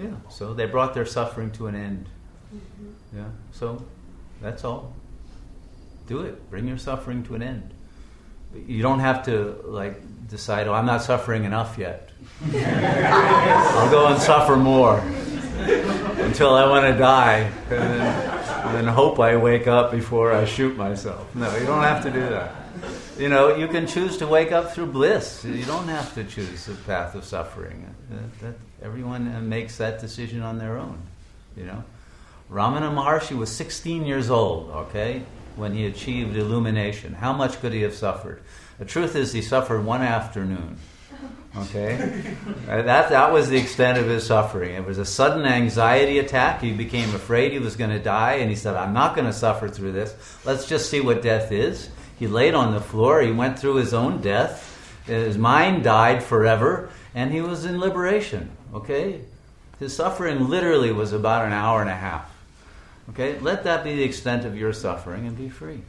Yeah. So they brought their suffering to an end. Mm-hmm. Yeah. So that's all. Do it. Bring your suffering to an end. You don't have to like decide, oh, I'm not suffering enough yet. I'll go and suffer more until I want to die, and then, then hope I wake up before I shoot myself. No, you don't have to do that. You know, you can choose to wake up through bliss. You don't have to choose the path of suffering. That, that, everyone uh, makes that decision on their own. You know, Ramana Maharshi was 16 years old. Okay, when he achieved illumination. How much could he have suffered? The truth is, he suffered one afternoon. Okay? That, that was the extent of his suffering. It was a sudden anxiety attack. He became afraid he was going to die, and he said, I'm not going to suffer through this. Let's just see what death is. He laid on the floor. He went through his own death. His mind died forever, and he was in liberation. Okay? His suffering literally was about an hour and a half. Okay? Let that be the extent of your suffering and be free.